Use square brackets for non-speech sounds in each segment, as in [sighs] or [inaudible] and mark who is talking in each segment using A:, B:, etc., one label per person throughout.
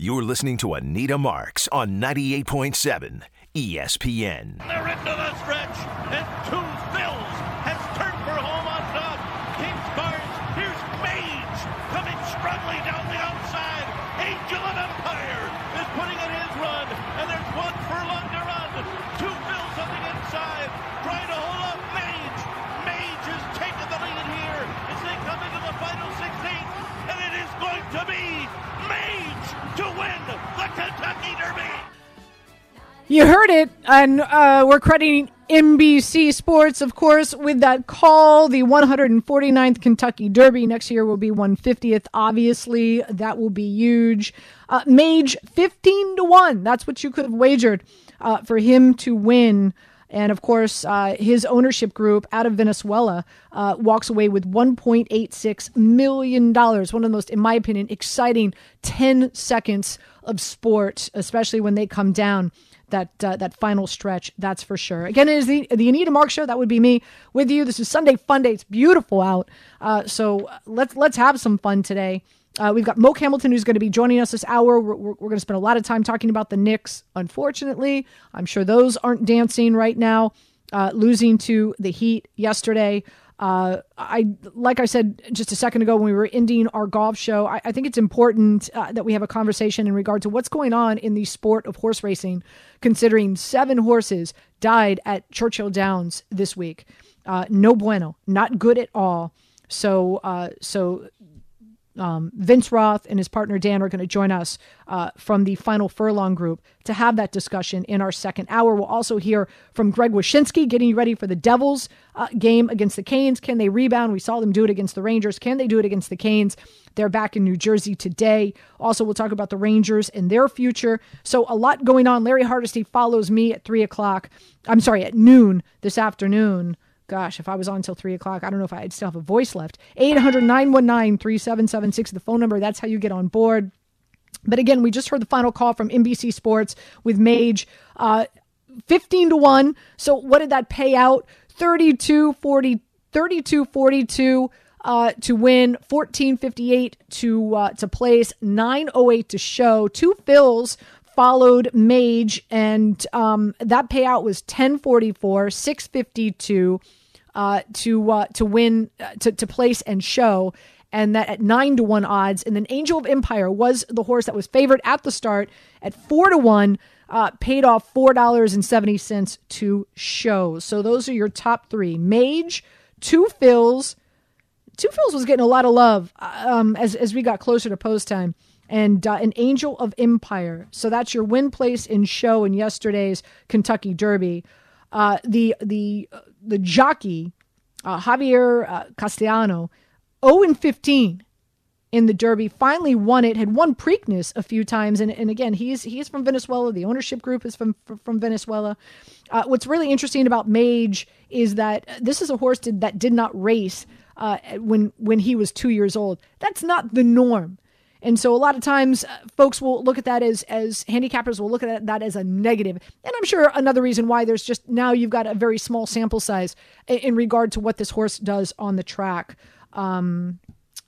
A: You're listening to Anita Marks on 98.7 ESPN.
B: They're into the stretch, and two
C: You heard it, and uh, we're crediting NBC Sports, of course, with that call. The 149th Kentucky Derby next year will be 150th. Obviously, that will be huge. Uh, Mage 15 to one. That's what you could have wagered uh, for him to win. And of course, uh, his ownership group out of Venezuela uh, walks away with $1.86 million. One of the most, in my opinion, exciting 10 seconds of sport, especially when they come down that uh, that final stretch. That's for sure. Again, it is the the Anita Mark show. That would be me with you. This is Sunday Fun Day. It's beautiful out. Uh, so let's let's have some fun today. Uh, we've got Moke Hamilton who's going to be joining us this hour. We're, we're, we're going to spend a lot of time talking about the Knicks. Unfortunately, I'm sure those aren't dancing right now. Uh, losing to the Heat yesterday. Uh, I like I said just a second ago when we were ending our golf show. I, I think it's important uh, that we have a conversation in regard to what's going on in the sport of horse racing, considering seven horses died at Churchill Downs this week. Uh, no bueno, not good at all. So, uh, so um, Vince Roth and his partner Dan are going to join us uh, from the Final Furlong group to have that discussion in our second hour. We'll also hear from Greg Wyshynski getting ready for the Devils uh, game against the Canes. Can they rebound? We saw them do it against the Rangers. Can they do it against the Canes? They're back in New Jersey today. Also, we'll talk about the Rangers and their future. So, a lot going on. Larry Hardesty follows me at three o'clock. I'm sorry, at noon this afternoon gosh, if I was on until three o'clock, I don't know if I'd still have a voice left. 800 919 3776, the phone number. That's how you get on board. But again, we just heard the final call from NBC Sports with Mage. Uh, 15 to 1. So what did that pay out? 32 40 32 42 uh, to win, 1458 to uh, to place, 908 to show. Two Phil's followed Mage, and um, that payout was 1044, 652 uh, to uh, to win uh, to to place and show, and that at nine to one odds. And then Angel of Empire was the horse that was favored at the start at four to one. Uh, paid off four dollars and seventy cents to show. So those are your top three: Mage, Two Phil's. Two Phil's was getting a lot of love um, as as we got closer to post time, and uh, an Angel of Empire. So that's your win place in show in yesterday's Kentucky Derby. Uh, the the the jockey uh, Javier uh, Castellano, 0 and 15 in the Derby, finally won it. Had won Preakness a few times, and, and again, he's he's from Venezuela. The ownership group is from from Venezuela. Uh, what's really interesting about Mage is that this is a horse did, that did not race uh, when when he was two years old. That's not the norm. And so a lot of times uh, folks will look at that as as handicappers will look at that as a negative. And I'm sure another reason why there's just now you've got a very small sample size in, in regard to what this horse does on the track. Um,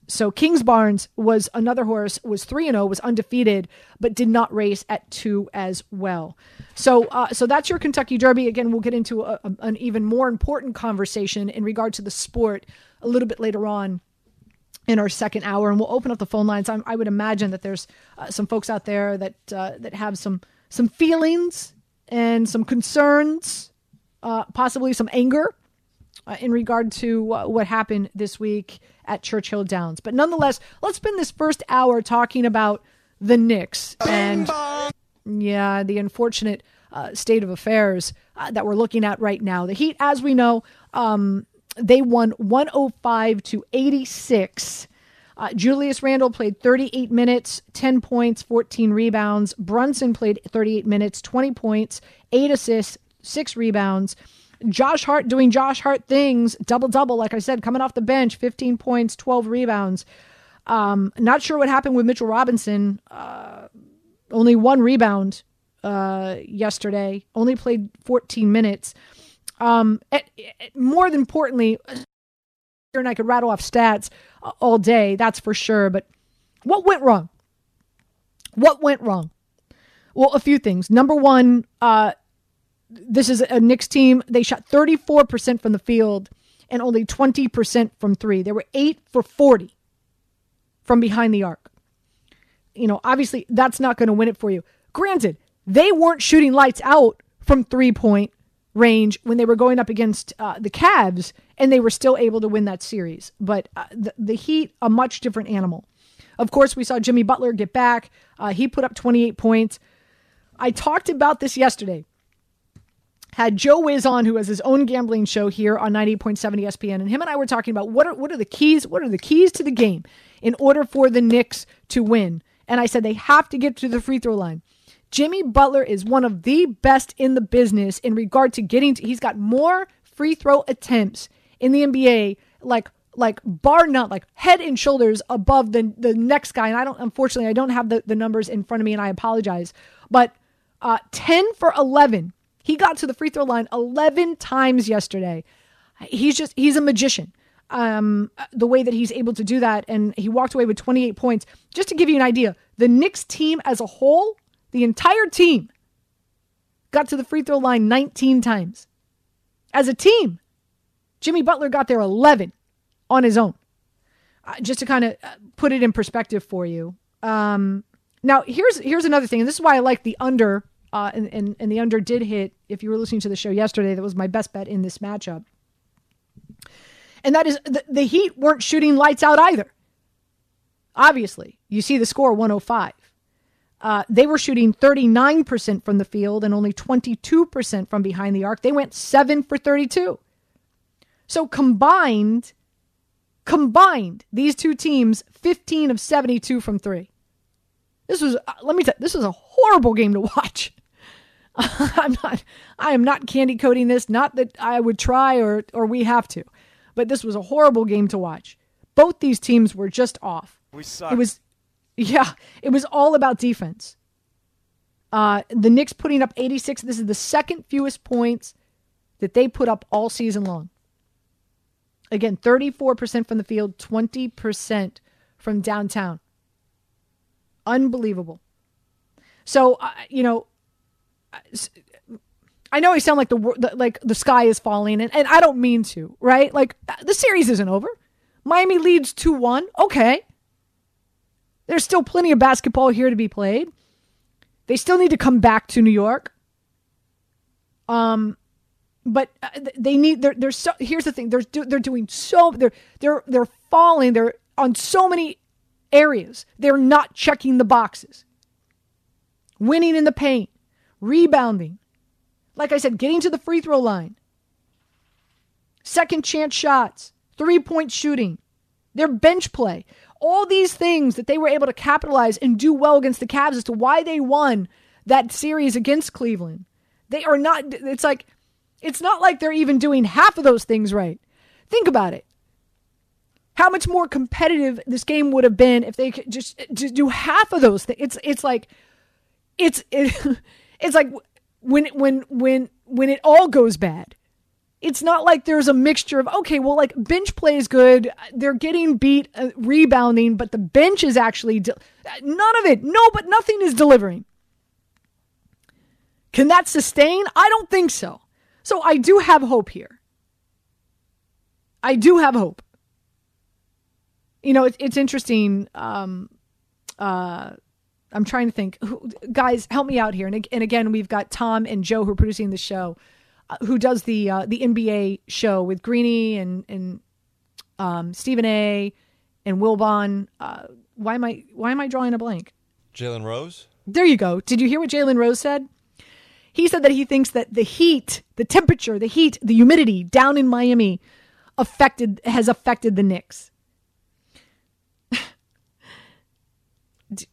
C: so Kingsbarns was another horse was 3 and 0 was undefeated but did not race at 2 as well. So uh, so that's your Kentucky Derby again we'll get into a, a, an even more important conversation in regard to the sport a little bit later on in our second hour, and we'll open up the phone lines. I'm, i would imagine that there's uh, some folks out there that uh, that have some some feelings and some concerns, uh, possibly some anger uh, in regard to uh, what happened this week at Churchill Downs. But nonetheless, let's spend this first hour talking about the Knicks and yeah, the unfortunate uh, state of affairs that we're looking at right now. The Heat, as we know. Um, they won 105 to 86. Uh, Julius Randle played 38 minutes, 10 points, 14 rebounds. Brunson played 38 minutes, 20 points, 8 assists, 6 rebounds. Josh Hart doing Josh Hart things, double double, like I said, coming off the bench, 15 points, 12 rebounds. Um, not sure what happened with Mitchell Robinson. Uh, only one rebound uh, yesterday, only played 14 minutes. Um, more than importantly, [clears throat] and I could rattle off stats all day, that's for sure. But what went wrong? What went wrong? Well, a few things. Number one, uh, this is a Knicks team. They shot 34% from the field and only 20% from three. They were eight for 40 from behind the arc. You know, obviously, that's not going to win it for you. Granted, they weren't shooting lights out from three point range when they were going up against uh, the Cavs, and they were still able to win that series. But uh, the, the Heat, a much different animal. Of course, we saw Jimmy Butler get back. Uh, he put up 28 points. I talked about this yesterday. Had Joe Wiz on, who has his own gambling show here on 98.7 ESPN, and him and I were talking about what are what are the keys? What are the keys to the game in order for the Knicks to win? And I said they have to get to the free throw line. Jimmy Butler is one of the best in the business in regard to getting to, he's got more free throw attempts in the NBA like like bar none like head and shoulders above the the next guy. And I don't unfortunately I don't have the, the numbers in front of me and I apologize. But uh 10 for 11 he got to the free throw line 11 times yesterday. He's just he's a magician. Um the way that he's able to do that and he walked away with 28 points. Just to give you an idea the Knicks team as a whole the entire team got to the free throw line 19 times. As a team, Jimmy Butler got there 11 on his own. Uh, just to kind of uh, put it in perspective for you. Um, now, here's here's another thing, and this is why I like the under, uh, and, and, and the under did hit. If you were listening to the show yesterday, that was my best bet in this matchup. And that is the, the Heat weren't shooting lights out either. Obviously, you see the score 105. Uh, they were shooting 39% from the field and only 22% from behind the arc. They went 7 for 32. So combined, combined, these two teams 15 of 72 from 3. This was uh, let me tell you, this was a horrible game to watch. [laughs] I'm not I am not candy coating this, not that I would try or or we have to. But this was a horrible game to watch. Both these teams were just off.
D: We suck.
C: It was yeah, it was all about defense. Uh, the Knicks putting up 86. This is the second fewest points that they put up all season long. Again, 34% from the field, 20% from downtown. Unbelievable. So, uh, you know, I know I sound like the like the sky is falling, and, and I don't mean to, right? Like the series isn't over. Miami leads 2 1. Okay. There's still plenty of basketball here to be played. They still need to come back to New York. Um, but uh, they need. They're. They're so. Here's the thing. They're. They're doing so. They're. They're. They're falling. They're on so many areas. They're not checking the boxes. Winning in the paint, rebounding. Like I said, getting to the free throw line. Second chance shots, three point shooting, their bench play all these things that they were able to capitalize and do well against the Cavs as to why they won that series against Cleveland. They are not, it's like, it's not like they're even doing half of those things right. Think about it. How much more competitive this game would have been if they could just, just do half of those things. It's, it's like, it's, it, [laughs] it's like when, when, when, when it all goes bad it's not like there's a mixture of okay well like bench play is good they're getting beat uh, rebounding but the bench is actually de- none of it no but nothing is delivering. Can that sustain? I don't think so. So i do have hope here. I do have hope. You know it's, it's interesting um uh i'm trying to think guys help me out here. And, and again we've got tom and joe who are producing the show who does the uh, the NBA show with Greeny and and um, Stephen A. and Wilbon. Uh, why am I why am I drawing a blank?
D: Jalen Rose.
C: There you go. Did you hear what Jalen Rose said? He said that he thinks that the heat, the temperature, the heat, the humidity down in Miami affected has affected the Knicks.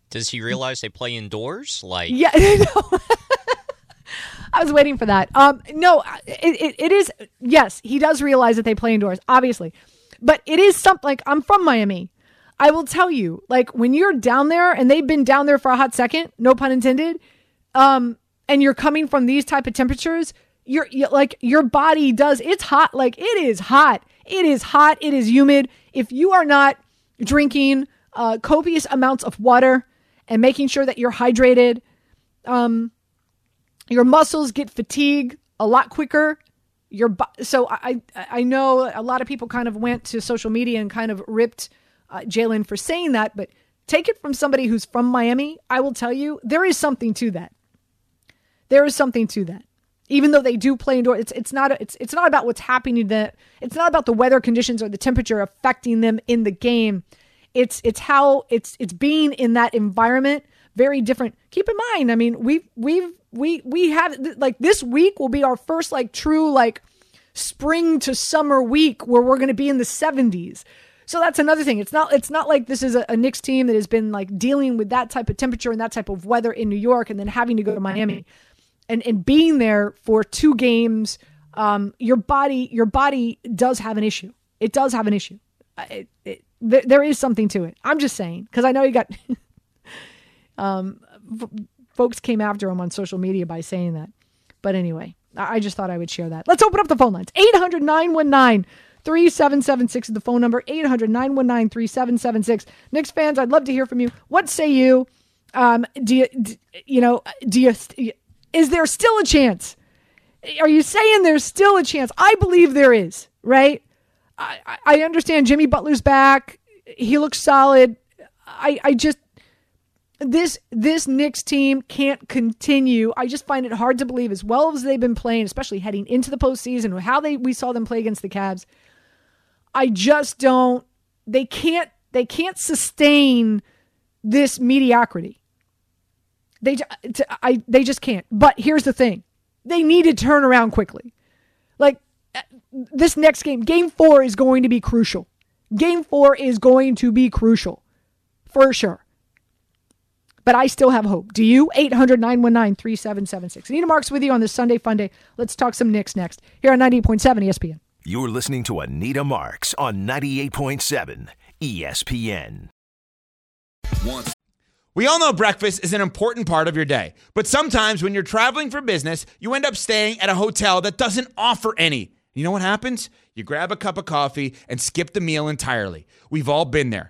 E: Does he realize they play indoors? Like,
C: yeah, [laughs] I was waiting for that. Um, no, it, it, it is. Yes, he does realize that they play indoors, obviously, but it is something like I'm from Miami. I will tell you, like when you're down there and they've been down there for a hot second, no pun intended, um, and you're coming from these type of temperatures, you're, you like your body does. It's hot. Like it is hot. It is hot. It is humid. If you are not drinking uh, copious amounts of water and making sure that you're hydrated. Um, your muscles get fatigue a lot quicker. Your so I I know a lot of people kind of went to social media and kind of ripped uh, Jalen for saying that, but take it from somebody who's from Miami. I will tell you there is something to that. There is something to that. Even though they do play indoor, it's it's not it's it's not about what's happening. That it's not about the weather conditions or the temperature affecting them in the game. It's it's how it's it's being in that environment very different. Keep in mind, I mean, we've we've we we have like this week will be our first like true like spring to summer week where we're going to be in the 70s. So that's another thing. It's not it's not like this is a, a Knicks team that has been like dealing with that type of temperature and that type of weather in New York and then having to go to Miami and and being there for two games. Um, your body your body does have an issue. It does have an issue. It, it, there, there is something to it. I'm just saying because I know you got [laughs] um, folks came after him on social media by saying that. But anyway, I, just thought I would share that. Let's open up the phone lines. 800 919 3776 is the phone number 800 919 3776. Knicks fans, I'd love to hear from you. What say you? Um, do you, do, you know, do you, is there still a chance? Are you saying there's still a chance? I believe there is, right? I, I understand Jimmy Butler's back. He looks solid. I, I just, this this Knicks team can't continue. I just find it hard to believe, as well as they've been playing, especially heading into the postseason, how they we saw them play against the Cavs. I just don't. They can't. They can't sustain this mediocrity. They I they just can't. But here's the thing: they need to turn around quickly. Like uh, this next game, Game Four is going to be crucial. Game Four is going to be crucial, for sure but I still have hope. Do you? 800 919 3776. Nina Marks with you on this Sunday Fun Day. Let's talk some Knicks next here on 98.7 ESPN.
A: You're listening to Anita Marks on 98.7 ESPN.
D: Once. We all know breakfast is an important part of your day, but sometimes when you're traveling for business, you end up staying at a hotel that doesn't offer any. You know what happens? You grab a cup of coffee and skip the meal entirely. We've all been there.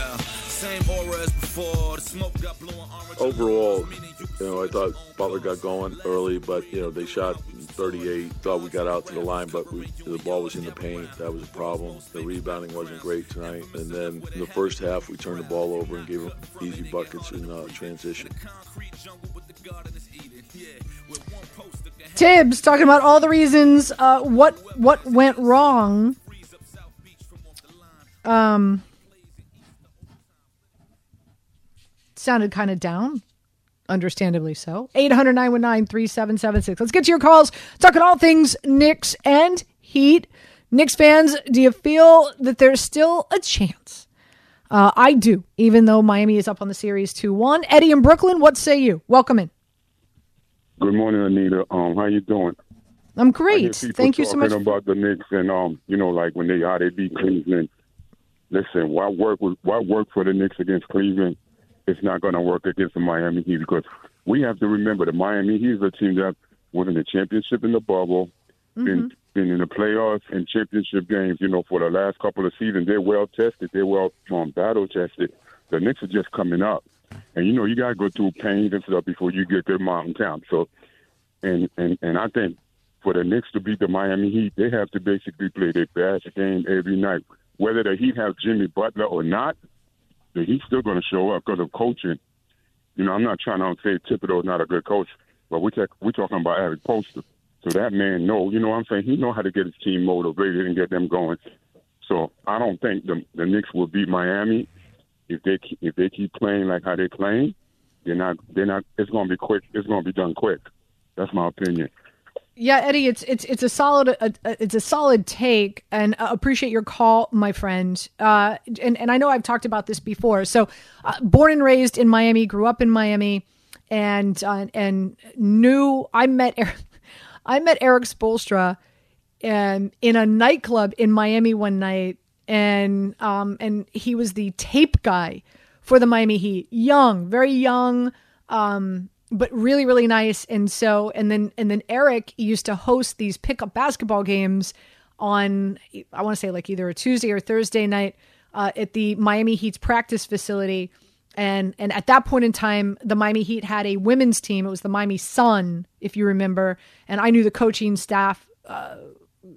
F: Yeah, same aura as before. The smoke got blowing Overall, you know, I thought Butler got going early, but you know they shot 38. Thought we got out to the line, but we, the ball was in the paint. That was a problem. The rebounding wasn't great tonight. And then in the first half, we turned the ball over and gave them easy buckets in uh, transition.
C: Thibs talking about all the reasons uh, what what went wrong um, sounded kind of down. Understandably so. 800 919 3776. Let's get to your calls. Talking all things Knicks and Heat. Knicks fans, do you feel that there's still a chance? Uh, I do, even though Miami is up on the series 2 1. Eddie in Brooklyn, what say you? Welcome in.
G: Good morning, Anita. Um, how you doing?
C: I'm great. Thank you so much.
G: about the Knicks and um, you know, like when they how they beat Cleveland listen, why work with why work for the Knicks against Cleveland? It's not going to work against the Miami Heat because we have to remember the Miami Heat is a team that won the championship in the bubble, mm-hmm. been been in the playoffs and championship games. You know, for the last couple of seasons, they're well tested. They're well um, battle tested. The Knicks are just coming up, and you know you got to go through pain and stuff before you get to mountain town. So, and and and I think for the Knicks to beat the Miami Heat, they have to basically play their best game every night whether the Heat have Jimmy Butler or not, the Heat's still going to show up because of coaching. You know, I'm not trying to say Thibodeau is not a good coach. but we talk, we're talking about Eric Spoelstra. So that man know, you know what I'm saying? He know how to get his team motivated and get them going. So I don't think the the Knicks will beat Miami if they if they keep playing like how they're playing. They're not. They're not. It's going to be quick. It's going to be done quick. That's my opinion.
C: Yeah, Eddie, it's it's it's a solid it's a solid take, and uh, appreciate your call, my friend. Uh, and and I know I've talked about this before. So, uh, born and raised in Miami, grew up in Miami, and uh, and knew I met Eric, [laughs] I met Eric Spoelstra, and in a nightclub in Miami one night, and um and he was the tape guy for the Miami Heat, young, very young. Um, but really really nice. And so and then and then eric used to host these pickup basketball games on i want to say like either a tuesday or thursday night uh, at the miami heat's practice facility. And and at that point in time the miami heat had a women's team. It was the miami sun if you remember. And i knew the coaching staff uh,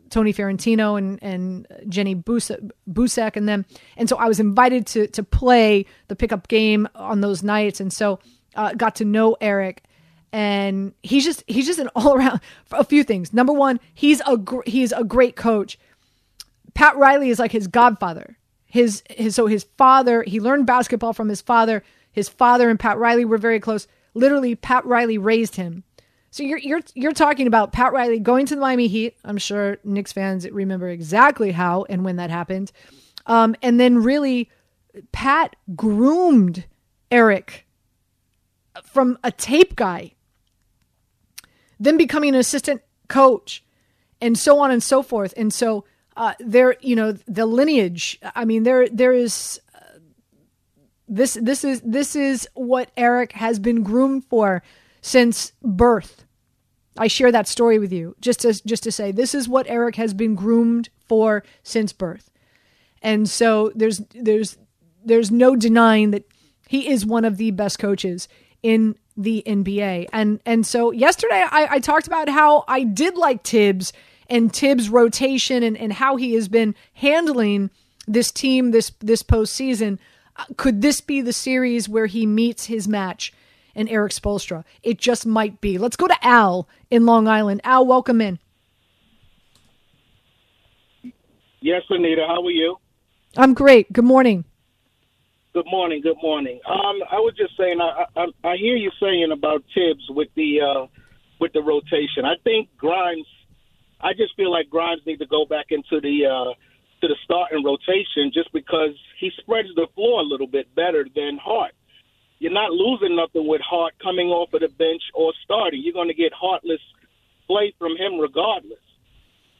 C: Tony Ferrantino and and Jenny Boucek and them, and so I was invited to to play the pickup game on those nights, and so uh, got to know Eric, and he's just he's just an [laughs] all around. A few things. Number one, he's a gr- he's a great coach. Pat Riley is like his godfather. His his so his father he learned basketball from his father. His father and Pat Riley were very close. Literally, Pat Riley raised him. So you're you're you're talking about Pat Riley going to the Miami Heat. I'm sure Knicks fans remember exactly how and when that happened. Um, and then really, Pat groomed Eric from a tape guy, then becoming an assistant coach, and so on and so forth. And so uh, there, you know, the lineage. I mean, there there is uh, this this is this is what Eric has been groomed for since birth. I share that story with you just to just to say this is what Eric has been groomed for since birth. And so there's there's there's no denying that he is one of the best coaches in the NBA. And and so yesterday I, I talked about how I did like Thibs and Thibs rotation and, and how he has been handling this team this this postseason. Uh, could this be the series where he meets his match? and Eric Spoelstra. It just might be. Let's go to Al in Long Island. Al, welcome in.
H: Yes, Anita. How are you?
C: I'm great. Good morning.
H: Good morning. Good morning. Um, I was just saying, I, I, I hear you saying about Thibs with the uh, with the rotation. I think Grimes. I just feel like Grimes need to go back into the uh, to the starting rotation just because he spreads the floor a little bit better than Hart you're not losing nothing with Hart coming off of the bench or starting. You're going to get heartless play from him regardless.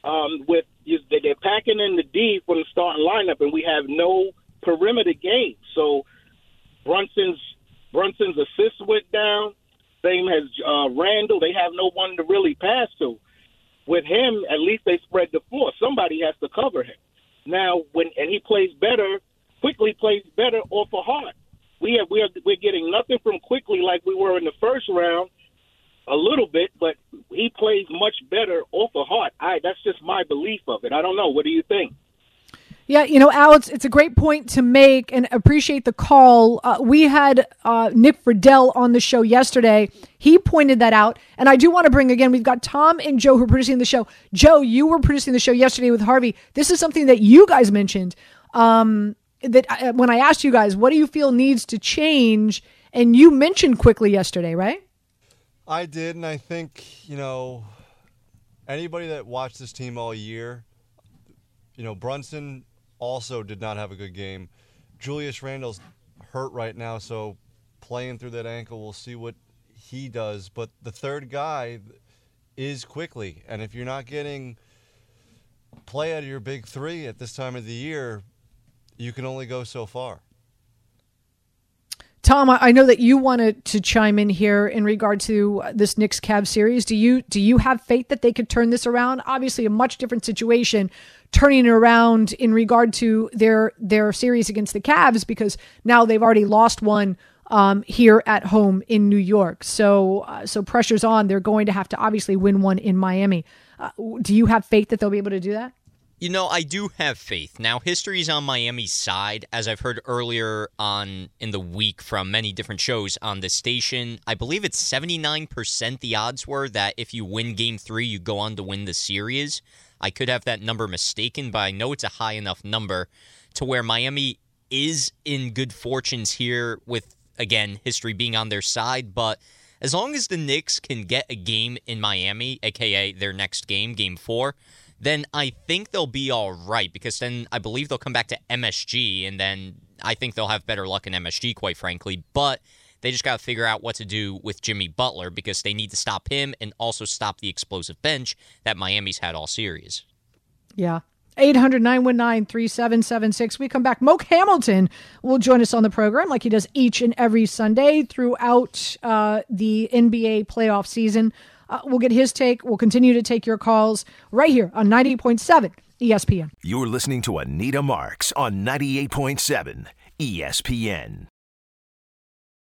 H: Um, with you, they're packing in the D from the starting lineup, and we have no perimeter game. So Brunson's Brunson's assist went down. Same as uh, Randle. They have no one to really pass to. With him, at least they spread the floor. Somebody has to cover him. Now, when and he plays better, Quickley plays better off of Hart we have we are we're getting nothing from Quickley like we were in the first round, a little bit, but he plays much better off of Hart. I that's just my belief of it. I don't know. What do you think?
C: Yeah, you know, Al, it's, a great point to make and appreciate the call. Uh, we had uh, Nick Friedell on the show yesterday. He pointed that out. And I do want to bring again, we've got Tom and Joe who are producing the show. Joe, you were producing the show yesterday with Harvey. This is something that you guys mentioned. Um, that uh, when I asked you guys, what do you feel needs to change? And you mentioned Quickley yesterday, right?
I: I did, and I think you know anybody that watched this team all year, you know Brunson also did not have a good game. Julius Randle's hurt right now, so playing through that ankle, we'll see what he does. But the third guy is Quickley, and if you're not getting play out of your big three at this time of the year, you can only go so far.
C: Tom, I know that you wanted to chime in here in regard to this Knicks Cavs series. Do you do you have faith that they could turn this around? Obviously, a much different situation, turning it around in regard to their their series against the Cavs because now they've already lost one um, here at home in New York. So uh, so pressure's on. They're going to have to obviously win one in Miami. Uh, do you have faith that they'll be able to do that?
E: You know, I do have faith. Now, history's on Miami's side, as I've heard earlier on in the week from many different shows on this station. I believe it's 79% the odds were that if you win game three, you go on to win the series. I could have that number mistaken, but I know it's a high enough number to where Miami is in good fortunes here with, again, history being on their side. But as long as the Knicks can get a game in Miami, aka their next game, game four, then I think they'll be all right because then I believe they'll come back to MSG and then I think they'll have better luck in MSG, quite frankly. But they just got to figure out what to do with Jimmy Butler because they need to stop him and also stop the explosive bench that Miami's had all series.
C: Yeah. 800 919 3776. We come back. Moke Hamilton will join us on the program like he does each and every Sunday throughout uh, the NBA playoff season. Uh, we'll get his take. We'll continue to take your calls right here on 98.7 ESPN.
A: You're listening to Anita Marks on 98.7 ESPN.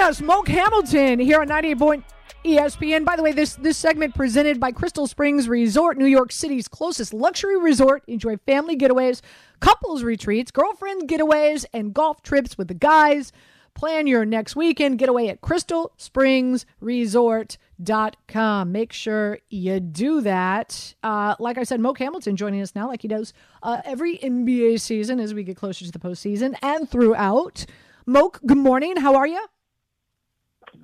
C: Us, Moke Hamilton here on 98 point ESPN. By the way, this this segment presented by Crystal Springs Resort, New York City's closest luxury resort. Enjoy family getaways, couples retreats, girlfriend getaways, and golf trips with the guys. Plan your next weekend getaway at crystalspringsresort.com. Make sure you do that. Uh, like I said, Moke Hamilton joining us now, like he does uh, every NBA season as we get closer to the postseason and throughout. Moke, good morning. How are you?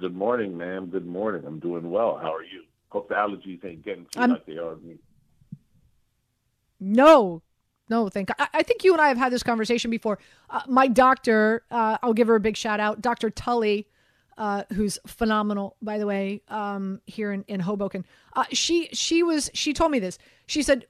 J: Good morning, ma'am. Good morning. I'm doing well. How are you? Hope the allergies ain't getting to you like they are me.
C: No, no, thank I, I think you and I have had this conversation before. Uh, my doctor, uh, I'll give her a big shout out, Dr. Tully, uh, who's phenomenal, by the way, um, here in, in Hoboken. Uh, she she was she told me this. She said,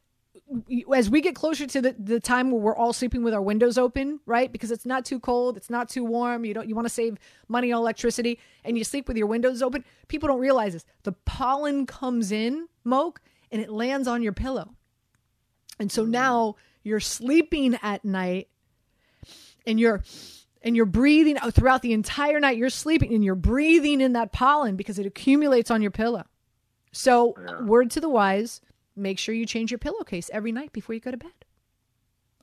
C: as we get closer to the, the time where we're all sleeping with our windows open, right? Because it's not too cold, it's not too warm. You don't you want to save money on electricity, and you sleep with your windows open. People don't realize this. The pollen comes in, moke, and it lands on your pillow. And so mm. now you're sleeping at night and you're and you're breathing oh, throughout the entire night you're sleeping and you're breathing in that pollen because it accumulates on your pillow. So, word to the wise, make sure you change your pillowcase every night before you go to bed.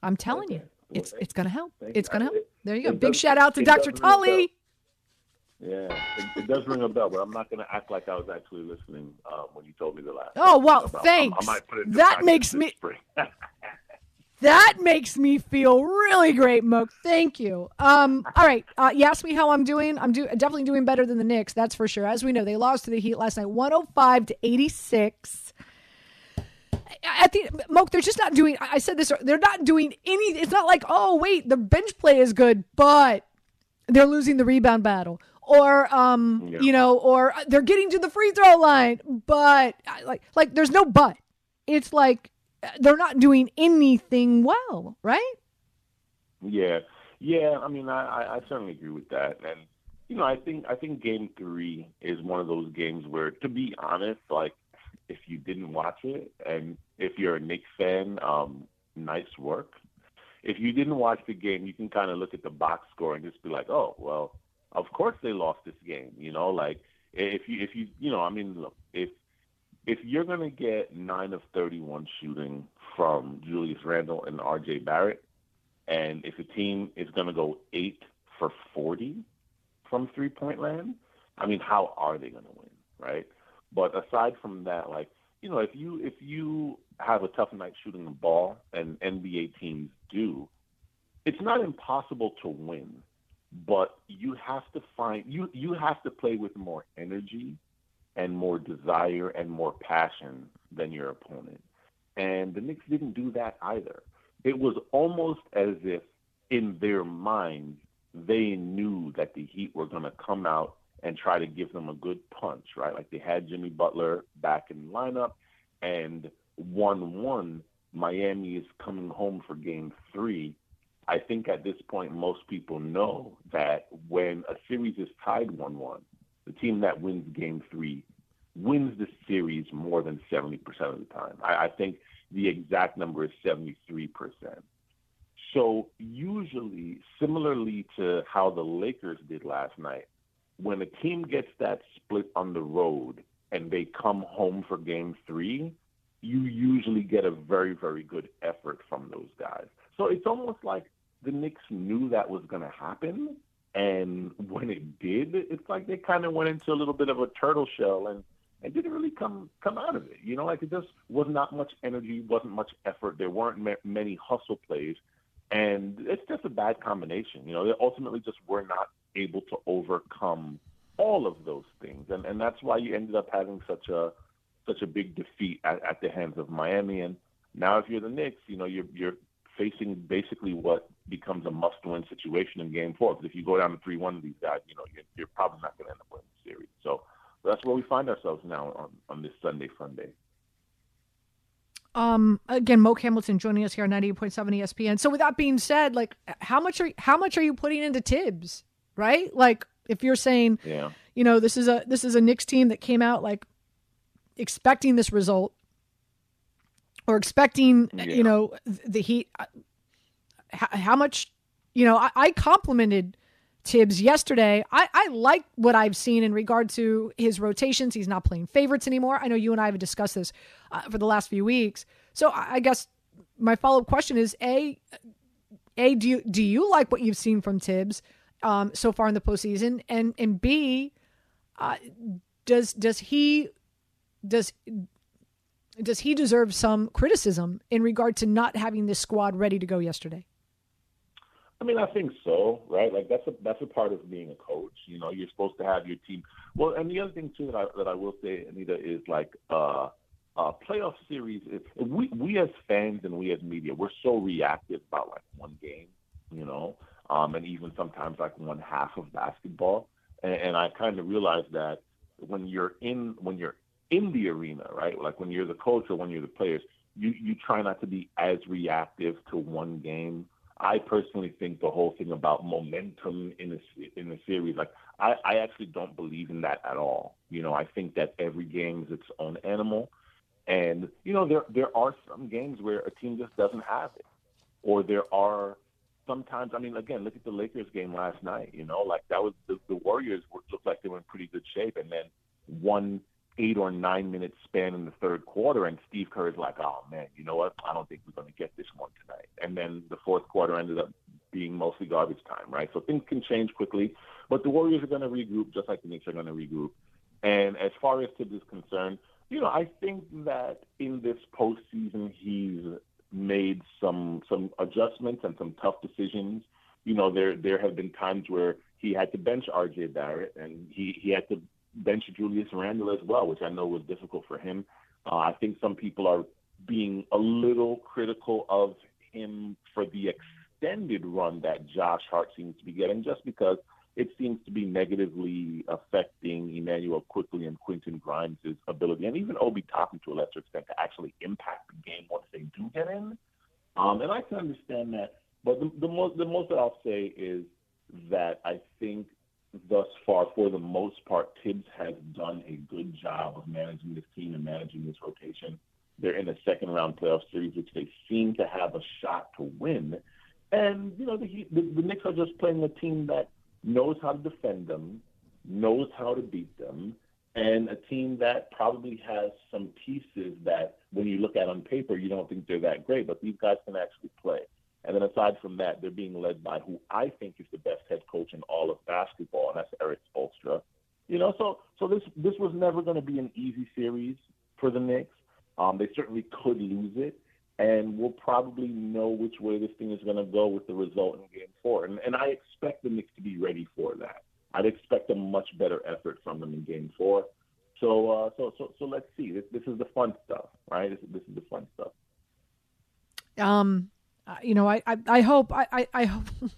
C: I'm telling you, it's it's going to help. It's going to help. There you go. Big shout out to Dr.
J: does ring a bell.
C: Tully.
J: Yeah, it, it does ring a bell, but I'm not going to act like I was actually listening um, when you told me the last.
C: Oh, well,
J: About-
C: thanks.
J: I, I might put it
C: That makes me- [laughs] That makes me feel really great, Moke. Thank you. Um, all right. Uh, you asked me how I'm doing. I'm do- definitely doing better than the Knicks, that's for sure. As we know, they lost to the Heat last night, 105 to 86. I think Moke, they're just not doing. I said this. They're not doing any. It's not like, oh wait, the bench play is good, but they're losing the rebound battle, or um,
J: Yeah.
C: you know, or they're getting to the free throw line, but like, like there's no but. It's like they're not doing anything well, right?
J: Yeah, yeah. I mean, I, I, I certainly agree with that, and you know, I think I think Game Three is one of those games where, to be honest, like if you didn't watch it, and if you're a Knicks fan, um, nice work. If you didn't watch the game, you can kind of look at the box score and just be like, oh, well, of course they lost this game. You know, like if you if you you know, I mean, look, if if you're to get nine of 31 shooting from Julius Randle and R.J. Barrett, and if a team is going to go eight for 40 from three point land, I mean, how are they going to win, right? But aside from that, like you know, if you if you have a tough night shooting the ball, and NBA teams do, it's not impossible to win, but you have to find you you have to play with more energy and more desire and more passion than your opponent. And the Knicks didn't do that either. It was almost as if in their minds they knew that the Heat were going to come out and try to give them a good punch, right? Like they had Jimmy Butler back in the lineup, and 1 1, Miami is coming home for game three. I think at this point, most people know that when a series is tied 1 1, the team that wins game three wins the series more than 70% of the time. I, I think the exact number is 73%. So, usually, similarly to how the Lakers did last night, when a team gets that split on the road and they come home for game three, you usually get a very, very good effort from those guys. So it's almost like the Knicks knew that was going to happen. And when it did, it's like they kind of went into a little bit of a turtle shell and, and didn't really come come out of it. You know, like it just was not much energy, wasn't much effort. There weren't ma- many hustle plays, and it's just a bad combination. You know, they ultimately just were not able to overcome all of those things, and and that's why you ended up having such a such a big defeat at, at the hands of Miami. And now, if you're the Knicks, you know you're you're facing basically what becomes a must-win situation in Game Four. Because if you go down to three-one to these guys, you know you're, you're probably not going to end up winning the series. So that's where we find ourselves now on on this Sunday fun day.
C: Um, again, Moke Hamilton joining us here on 98.7 ESPN. So with that being said, like how much are how much are you putting into Thibs? Right? Like if you're saying,
J: yeah.
C: you know, this is a this is a Knicks team that came out like expecting this result or expecting, yeah. you know, the Heat. How, how much, you know, I, I complimented Thibs yesterday. I, I like what I've seen in regard to his rotations. He's not playing favorites anymore. I know you and I have discussed this uh, for the last few weeks. So I, I guess my follow up question is: a, a do you do you like what you've seen from Thibs? Um, so far in the postseason, and and B, uh, does does he does does he deserve some criticism in regard to not having this squad ready to go yesterday?
J: I mean, I think so, right? Like that's a that's a part of being a coach. You know, you're supposed to have your team. Well, and the other thing too that I that I will say, Anita, is like uh, uh, playoff series. Is, we we as fans and we as media, we're so reactive about like one game. You know, um, and even sometimes like one half of basketball. And, and I kind of realized that when you're in when you're in the arena, right? Like when you're the coach or when you're the players, you you try not to be as reactive to one game. I personally think the whole thing about momentum in a in a series, like I, I actually don't believe in that at all. You know, I think that every game is its own animal, and you know there there are some games where a team just doesn't have it, or there are sometimes, I mean, again, look at the Lakers game last night. You know, like that was the, the Warriors were, looked like they were in pretty good shape, and then one eight or nine minute span in the third quarter, and Steve Kerr is like, "Oh man, you know what? I don't think we're going to get this one tonight." And then the fourth quarter ended up being mostly garbage time, right? So things can change quickly, but the Warriors are going to regroup just like the Knicks are going to regroup. And as far as Thibs is concerned, you know, I think that in this postseason, he's made some some adjustments and some tough decisions. You know, there there have been times where he had to bench R.J. Barrett and he he had to bench Julius Randle as well, which I know was difficult for him. Uh, I think some people are being a little critical of him for the extended run that Josh Hart seems to be getting, just because it seems to be negatively affecting Immanuel Quickley and Quentin Grimes' ability, and even Obi Toppin to a lesser extent, to actually impact the game once they do get in. Um, and I can understand that, but the, the most the most that I'll say is that I think thus far, for the most part, Thibs has done a good job of managing this team and managing this rotation. They're in a second round playoff series, which they seem to have a shot to win. And you know, the, the, the Knicks are just playing a team that knows how to defend them, knows how to beat them, and a team that probably has some pieces that when you look at on paper, you don't think they're that great, but these guys can actually play. And then aside from that, they're being led by who I think is the best head coach in all of basketball, and that's Eric Spoelstra. You know, so so this this was never going to be an easy series for the Knicks. Um, they certainly could lose it, and we'll probably know which way this thing is going to go with the result in Game Four. And, and I expect the Knicks to be ready for that. I'd expect a much better effort from them in Game Four. So, uh, so, so, so let's see. This, this is the fun stuff, right? This, this is the fun stuff.
C: Um, uh, you know, I, I, I hope, I, I, I hope. [laughs]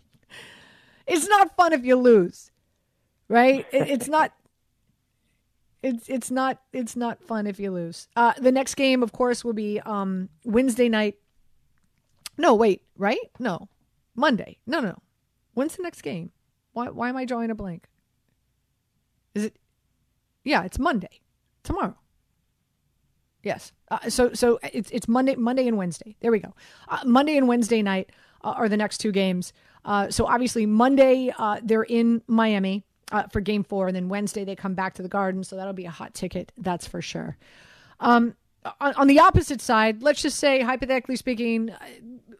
C: it's not fun if you lose, right? It, it's not. It's it's not it's not fun if you lose. Uh, the next game, of course, will be um, Wednesday night. No, wait, right? No, Monday. No, no, no. When's the next game? Why why am I drawing a blank? Is it? Yeah, it's Monday, tomorrow. Yes. Uh, so so it's it's Monday Monday and Wednesday. There we go. Uh, Monday and Wednesday night uh, are the next two games. Uh, so obviously Monday uh, they're in Miami uh, for Game Four, and then Wednesday they come back to the Garden. So that'll be a hot ticket, that's for sure. Um, on, on the opposite side, let's just say hypothetically speaking,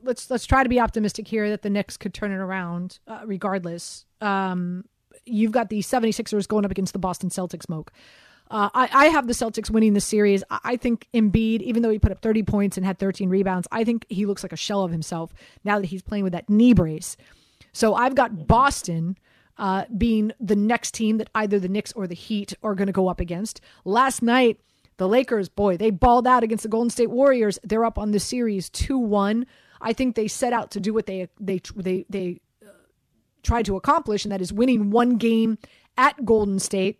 C: let's let's try to be optimistic here that the Knicks could turn it around regardless. Um, you've got the 76ers going up against the Boston Celtics Moke. Uh, I, I, have the Celtics winning the series. I think Embiid, even though he put up 30 points and had 13 rebounds, I think he looks like a shell of himself now that he's playing with that knee brace. So I've got Boston uh, being the next team that either the Knicks or the Heat are going to go up against. Last night, the Lakers, boy, they balled out against the Golden State Warriors. They're up on the series 2 1. I think they set out to do what they they they they uh, tried to accomplish, and that is winning one game at Golden State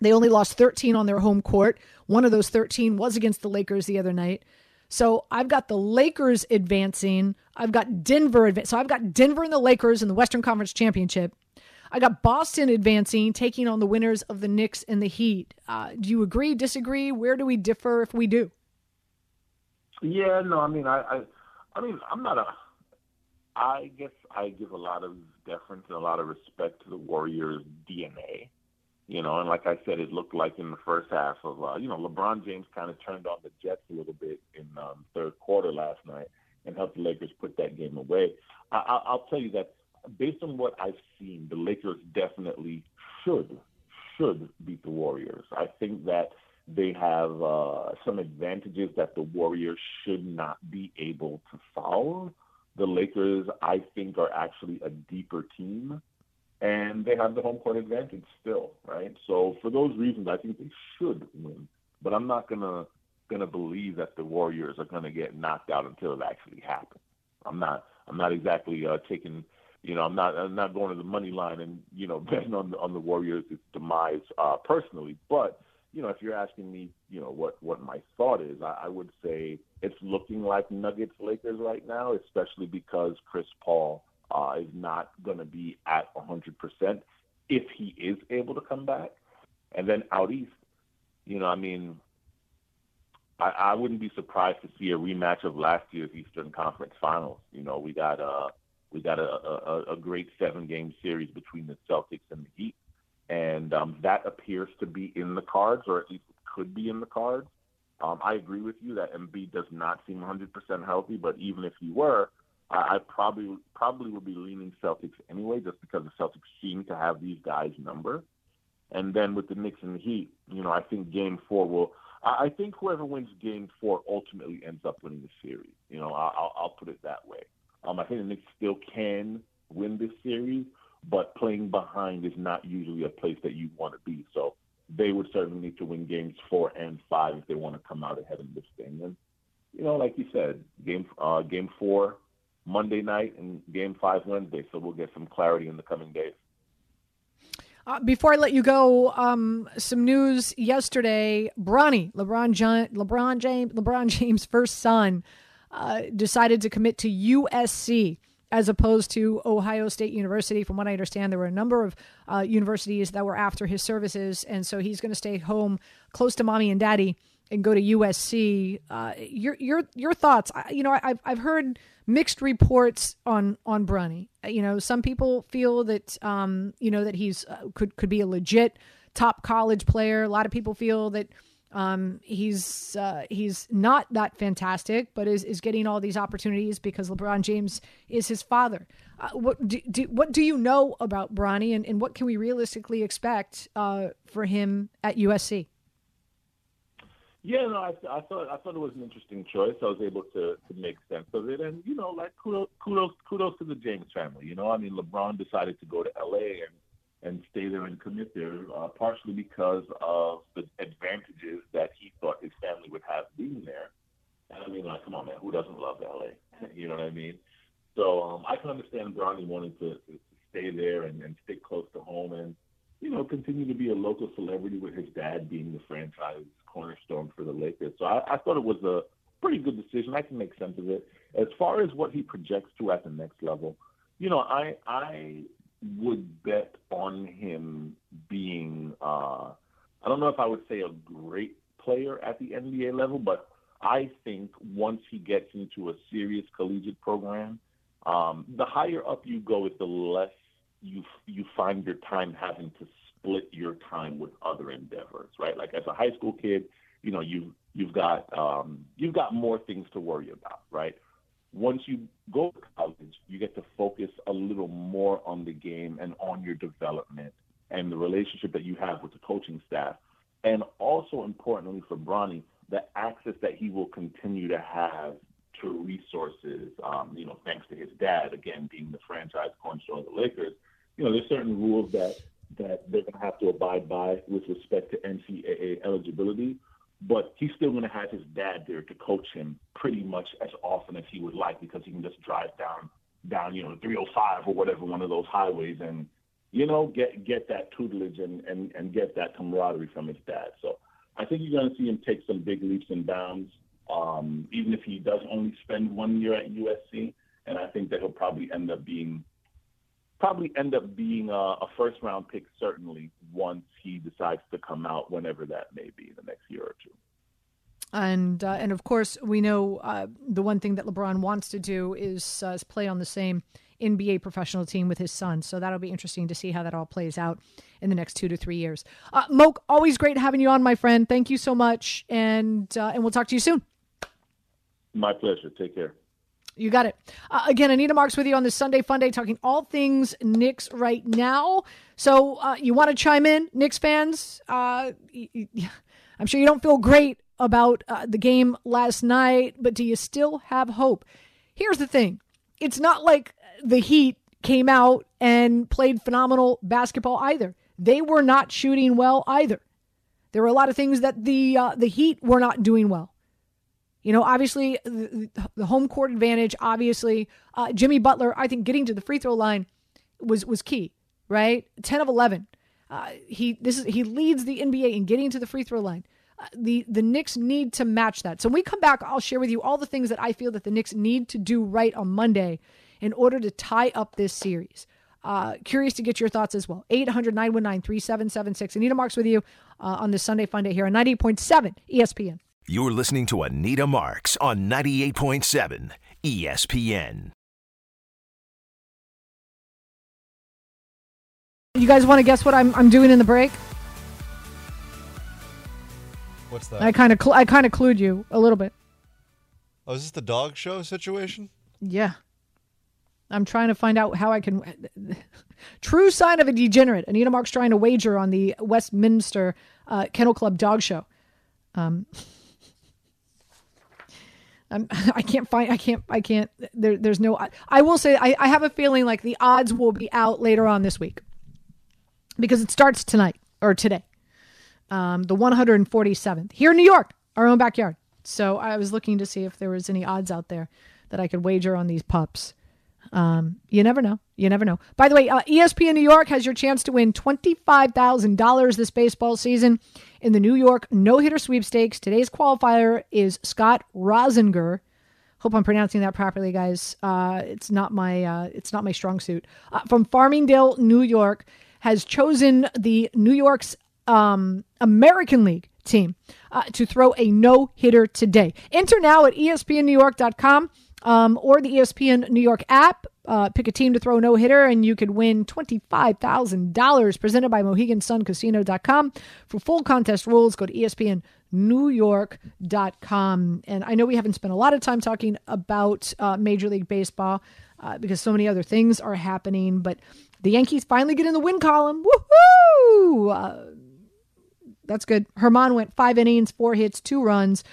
C: they only lost 13 on their home court. One of those 13 was against the Lakers the other night. So I've got the Lakers advancing. I've got Denver advancing. So I've got Denver and the Lakers in the Western Conference Championship. I got Boston advancing, taking on the winners of the Knicks and the Heat. Uh, do you agree, disagree? Where do we differ if we do?
J: Yeah, no, I mean, I, I, I mean, I'm not a. I guess I give a lot of deference and a lot of respect to the Warriors' DNA. You know, and like I said, it looked like in the first half of, uh, you know, LeBron James kind of turned on the Jets a little bit in um, third quarter last night and helped the Lakers put that game away. I, I, I'll tell you that based on what I've seen, the Lakers definitely should should beat the Warriors. I think that they have uh, some advantages that the Warriors should not be able to solve. The Lakers, I think, are actually a deeper team and they have the home court advantage still, right? So for those reasons, I think they should win. But I'm not gonna gonna believe that the Warriors are gonna get knocked out until it actually happens. I'm not. I'm not exactly uh, taking. You know, I'm not. I'm not going to the money line and you know [laughs] betting on the on the Warriors' demise uh, personally. But you know, if you're asking me, you know, what what my thought is, I, I would say it's looking like Nuggets Lakers right now, especially because Chris Paul uh, is not going to be at 100% if he is able to come back. And then out east, you know, I mean, I, I wouldn't be surprised to see a rematch of last year's Eastern Conference Finals. You know, we got a we got a, a, a great seven game series between the Celtics and the Heat, and um, that appears to be in the cards, or at least could be in the cards. Um, I agree with you that Embiid does not seem 100% healthy, but even if he were, I, I probably probably would be leaning Celtics anyway, just because the Celtics seem to have these guys' number. And then with the Knicks and the Heat, you know, I think Game Four will. I, I think whoever wins Game Four ultimately ends up winning the series. You know, I'll, I'll put it that way. Um, I think the Knicks still can win this series, but playing behind is not usually a place that you want to be. So they would certainly need to win games four and five if they want to come out ahead in this thing. And you know, like you said, game uh, game four Monday night and Game Five Wednesday. So we'll get some clarity in the coming days.
C: Uh, before I let you go, um, some news yesterday: Bronny, LeBron, LeBron James, LeBron James' first son, uh, decided to commit to USC as opposed to Ohio State University. From what I understand, there were a number of uh, universities that were after his services, and so he's going to stay home, close to mommy and daddy, and go to USC. Uh, your your your thoughts? You know, I've I've heard mixed reports on on Bronny. Uh, you know, some people feel that um, you know that he's uh, could could be a legit top college player. A lot of people feel that um, he's uh, he's not that fantastic, but is, is getting all these opportunities because LeBron James is his father. Uh, what do, do, what do you know about Bronny, and, and what can we realistically expect uh, for him at USC?
J: Yeah, no, I, I thought I thought it was an interesting choice. I was able to to make sense of it, and you know, like kudos kudos kudos to the James family. You know, I mean, LeBron decided to go to L.A. and and stay there and commit there, uh, partially because of the advantages that he thought his family would have being there. And I mean, like, come on, man, who doesn't love L.A.? [laughs] you know what I mean? So um, I can understand Bronny wanting to, to stay there and, and stick close to home and, you know, continue to be a local celebrity with his dad being the franchise cornerstone for the Lakers. So I, I thought it was a pretty good decision. I can make sense of it. As far as what he projects to at the next level, you know, I I would bet on him being uh I don't know if I would say a great player at the NBA level, but I think once he gets into a serious collegiate program, um, the higher up you go, is the less you you find your time having to split your time with other endeavors, right? Like as a high school kid, you know you you've got um, you've got more things to worry about, right? Once you go to college, you get to focus a little more on the game and on your development and the relationship that you have with the coaching staff, and also importantly for Bronny, the access that he will continue to have to resources. Um, you know, thanks to his dad again being the franchise cornerstone of the Lakers. You know, there's certain rules that that they're going to have to abide by with respect to NCAA eligibility. But he's still going to have his dad there to coach him pretty much as often as he would like because he can just drive down down you know 305 or whatever one of those highways and you know get get that tutelage and and and get that camaraderie from his dad. So I think you're going to see him take some big leaps and bounds, um, even if he does only spend one year at USC. And I think that he'll probably end up being probably end up being a, a first round pick certainly once he decides to come out whenever that may be in the next year or two.
C: And uh, and of course we know uh, the one thing that LeBron wants to do is, uh, is play on the same NBA professional team with his son. So that'll be interesting to see how that all plays out in the next two to three years. Uh, Moke, always great having you on, my friend. Thank you so much, and uh, and we'll talk to you soon.
J: My pleasure. Take care.
C: You got it. Uh, again, Anita Marks with you on this Sunday Fun Day, talking all things Knicks right now. So uh, you want to chime in, Knicks fans? Uh, [laughs] I'm sure you don't feel great about uh, the game last night, but do you still have hope? Here's the thing: it's not like the Heat came out and played phenomenal basketball either. They were not shooting well either. There were a lot of things that the uh, the Heat were not doing well. You know, obviously the, the home court advantage. Obviously, uh, Jimmy Butler. I think getting to the free throw line was was key. Right, ten of eleven. Uh, he this is he leads the NBA in getting to the free throw line. Uh, the the Knicks need to match that. So when we come back, I'll share with you all the things that I feel that the Knicks need to do right on Monday in order to tie up this series. Uh, curious to get your thoughts as well. 800 919 3776. Anita Marks with you uh, on this Sunday Fun Day here on 98.7 ESPN.
A: You're listening to Anita Marks on 98.7 ESPN.
C: You guys want to guess what I'm, I'm doing in the break?
I: What's that?
C: I kind of cl- I kind of clued you a little bit.
I: Oh, is this the dog show situation?
C: Yeah. I'm trying to find out how I can. [laughs] True sign of a degenerate. Anita Mark's trying to wager on the Westminster uh, Kennel Club dog show. Um, [laughs] I'm, [laughs] I can't find. I can't. I can't. There, there's no. I will say. I, I have a feeling like the odds will be out later on this week because it starts tonight or today. Um, the 147th here in New York, our own backyard. So I was looking to see if there was any odds out there that I could wager on these pups. Um, you never know. You never know. By the way, uh, ESPN New York has your chance to win $25,000 this baseball season in the New York no hitter sweepstakes. Today's qualifier is Scott Rosinger. Hope I'm pronouncing that properly, guys. Uh, it's not my uh, it's not my strong suit. Uh, from Farmingdale, New York, has chosen the New York's um, American League team uh, to throw a no hitter today. Enter now at ESPNNewYork.com um, or the ESPN New York app. Uh, pick a team to throw no hitter, and you could win $25,000 presented by MoheganSunCasino.com. For full contest rules, go to ESPNNewYork.com. And I know we haven't spent a lot of time talking about uh, Major League Baseball uh, because so many other things are happening, but the Yankees finally get in the win column. Woohoo! Uh, That's good. Germán went five innings, four hits, two runs.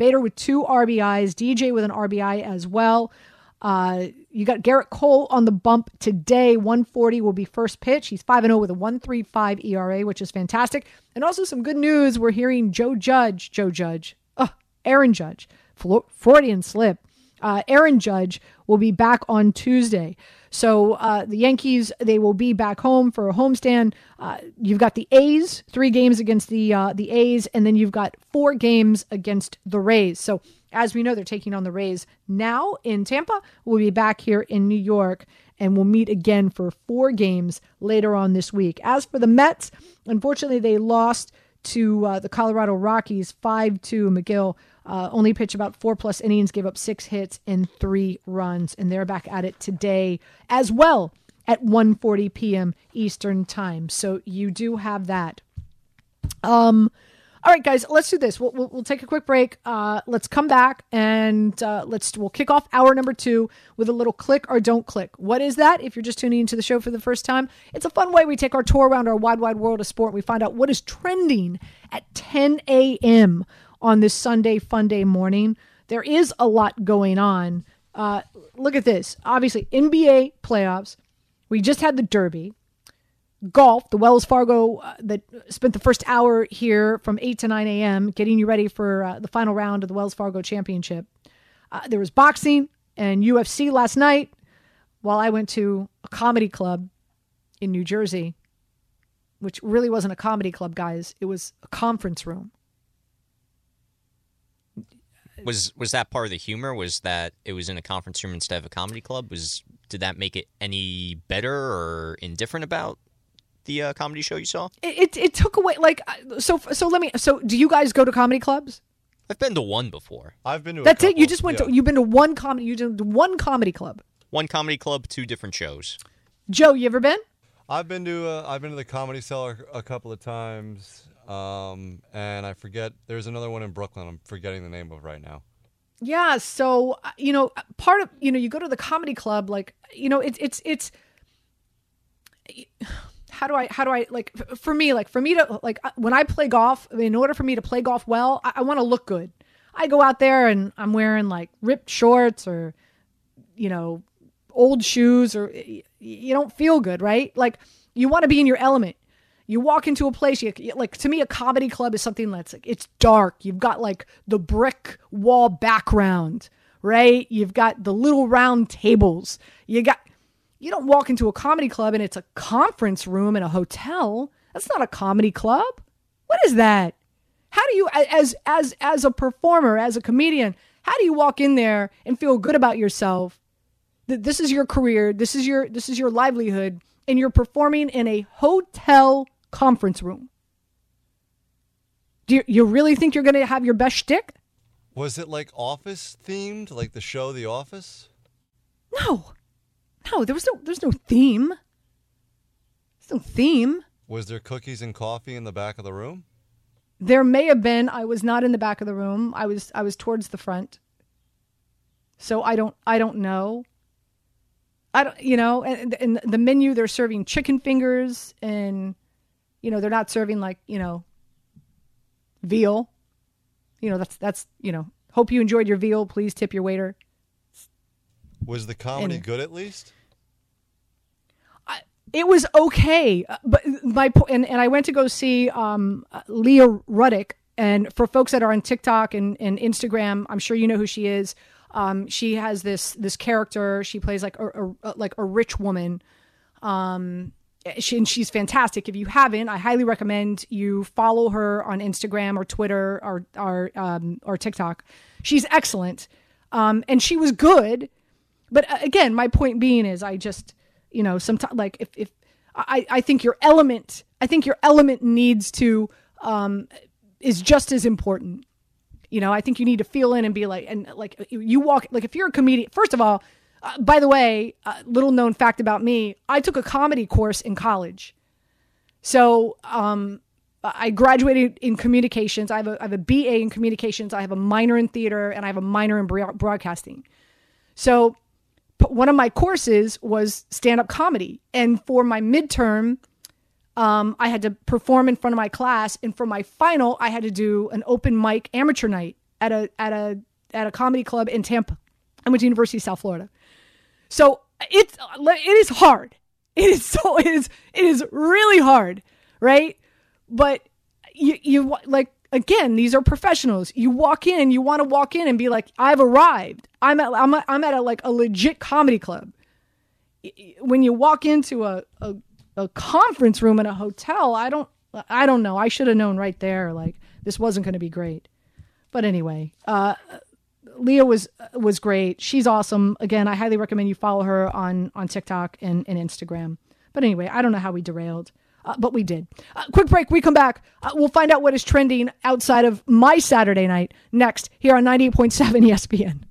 C: Bader with two RBIs. DJ with an RBI as well. Uh, you got Gerrit Cole on the bump today. 140 will be first pitch. He's 5 0 with a 135 ERA, which is fantastic. And also some good news. We're hearing Joe Judge, Joe Judge, uh, Aaron Judge, Freudian slip. Uh, Aaron Judge will be back on Tuesday. So uh, the Yankees they will be back home for a homestand. Uh, you've got the A's, three games against the uh, the A's, and then you've got four games against the Rays. So as we know, they're taking on the Rays now in Tampa. We'll be back here in New York, and we'll meet again for four games later on this week. As for the Mets, unfortunately, they lost to uh, the Colorado Rockies 5 2. Megill uh, only pitched about four plus innings, gave up six hits and three runs, and they're back at it today as well at 1:40 p.m. Eastern Time. So you do have that. Um, all right, guys, let's do this. We'll, we'll, we'll take a quick break. Uh, let's come back and uh, let's we'll kick off hour number two with a little click or don't click. What is that? If you're just tuning into the show for the first time, it's a fun way we take our tour around our wide, wide world of sport. We find out what is trending at 10 a.m. on this Sunday fun day morning. There is a lot going on. Uh, look at this. Obviously, NBA playoffs. We just had the Derby golf, the Wells Fargo uh, that spent the first hour here from 8 to 9 a.m. getting you ready for uh, the final round of the Wells Fargo Championship. Uh, there was boxing and UFC last night while I went to a comedy club in New Jersey, which really wasn't a comedy club, guys. It was a conference room.
E: Was was that part of the humor? Was that it was in a conference room instead of a comedy club? Was did that make it any better or indifferent about the uh, comedy show you saw?
C: It, it, it took away like so so let me so do you guys go to comedy clubs?
E: I've been to one before.
I: I've been to
C: That's
I: a
C: it. You just went
I: yeah.
C: to you've been to one comedy you did one comedy club.
E: One comedy club, two different shows.
C: Joe, you ever been?
I: I've been to uh, I've been to the Comedy Cellar a couple of times, um, and I forget. There's another one in Brooklyn. I'm forgetting the name of right now.
C: Yeah, so uh, you know, part of you know, you go to the comedy club, like you know, it's it's it's. [sighs] How do I how do I like for me like for me to like uh, when I play golf in order for me to play golf well I, I want to look good. I go out there and I'm wearing like ripped shorts or you know old shoes or you don't feel good, right? Like you want to be in your element. You walk into a place, you, like to me, a comedy club is something that's like it's dark. You've got like the brick wall background, right? You've got the little round tables. You got you don't walk into a comedy club and it's a conference room in a hotel. That's not a comedy club. What is that? How do you as as as a performer, as a comedian, how do you walk in there and feel good about yourself? That this is your career, this is your this is your livelihood and you're performing in a hotel conference room. Do you, you really think you're going to have your best shtick?
I: Was it like Office themed, like the show The Office?
C: No, no. There was no. There's no theme. There's no theme.
I: Was there cookies and coffee in the back of the room?
C: There may have been. I was not in the back of the room. I was. I was towards the front. So I don't. I don't know. I don't. You know. And, and the menu, they're serving chicken fingers, and you know they're not serving like you know veal. You know that's that's you know. Hope you enjoyed your veal. Please tip your waiter.
I: Was the comedy
C: And-
I: good at least?
C: it was okay uh, but my and, and i went to go see um, leah ruddick and for folks that are on tiktok and, and instagram i'm sure you know who she is um, she has this this character she plays like a, a like a rich woman um, she, and she's fantastic. If you haven't i highly recommend you follow her on instagram or twitter or or, um, or tiktok. She's excellent. Um, and she was good. But uh, again my point being is i just you know sometimes like if, if I, I think your element i think your element needs to um is just as important. You know i think you need to feel in and be like and like you walk like if you're a comedian first of all uh, by the way uh, little known fact about me i took a comedy course in college so um I graduated in communications. I have, a, I have a BA in communications. I have a minor in theater, and I have a minor in broad- broadcasting. So one of my courses was stand up comedy. And for my midterm, Um, I had to perform in front of my class, and for my final, I had to do an open mic amateur night at a at a at a comedy club in Tampa. I went to University of South Florida, so it's it is hard. It is so it is it is really hard, right? But you you like again, these are professionals. You walk in, you want to walk in and be like, I've arrived. I'm at I'm, I'm at a like a legit comedy club. When you walk into a, a a conference room in a hotel, I don't I don't know. I should have known right there like this wasn't going to be great. But anyway, uh Leah was was great. She's awesome. Again, I highly recommend you follow her on on TikTok and, and Instagram. But anyway, I don't know how we derailed, uh, but we did. Uh, quick break. We come back. Uh, we'll find out what is trending outside of my Saturday night next here on 98.7 ESPN.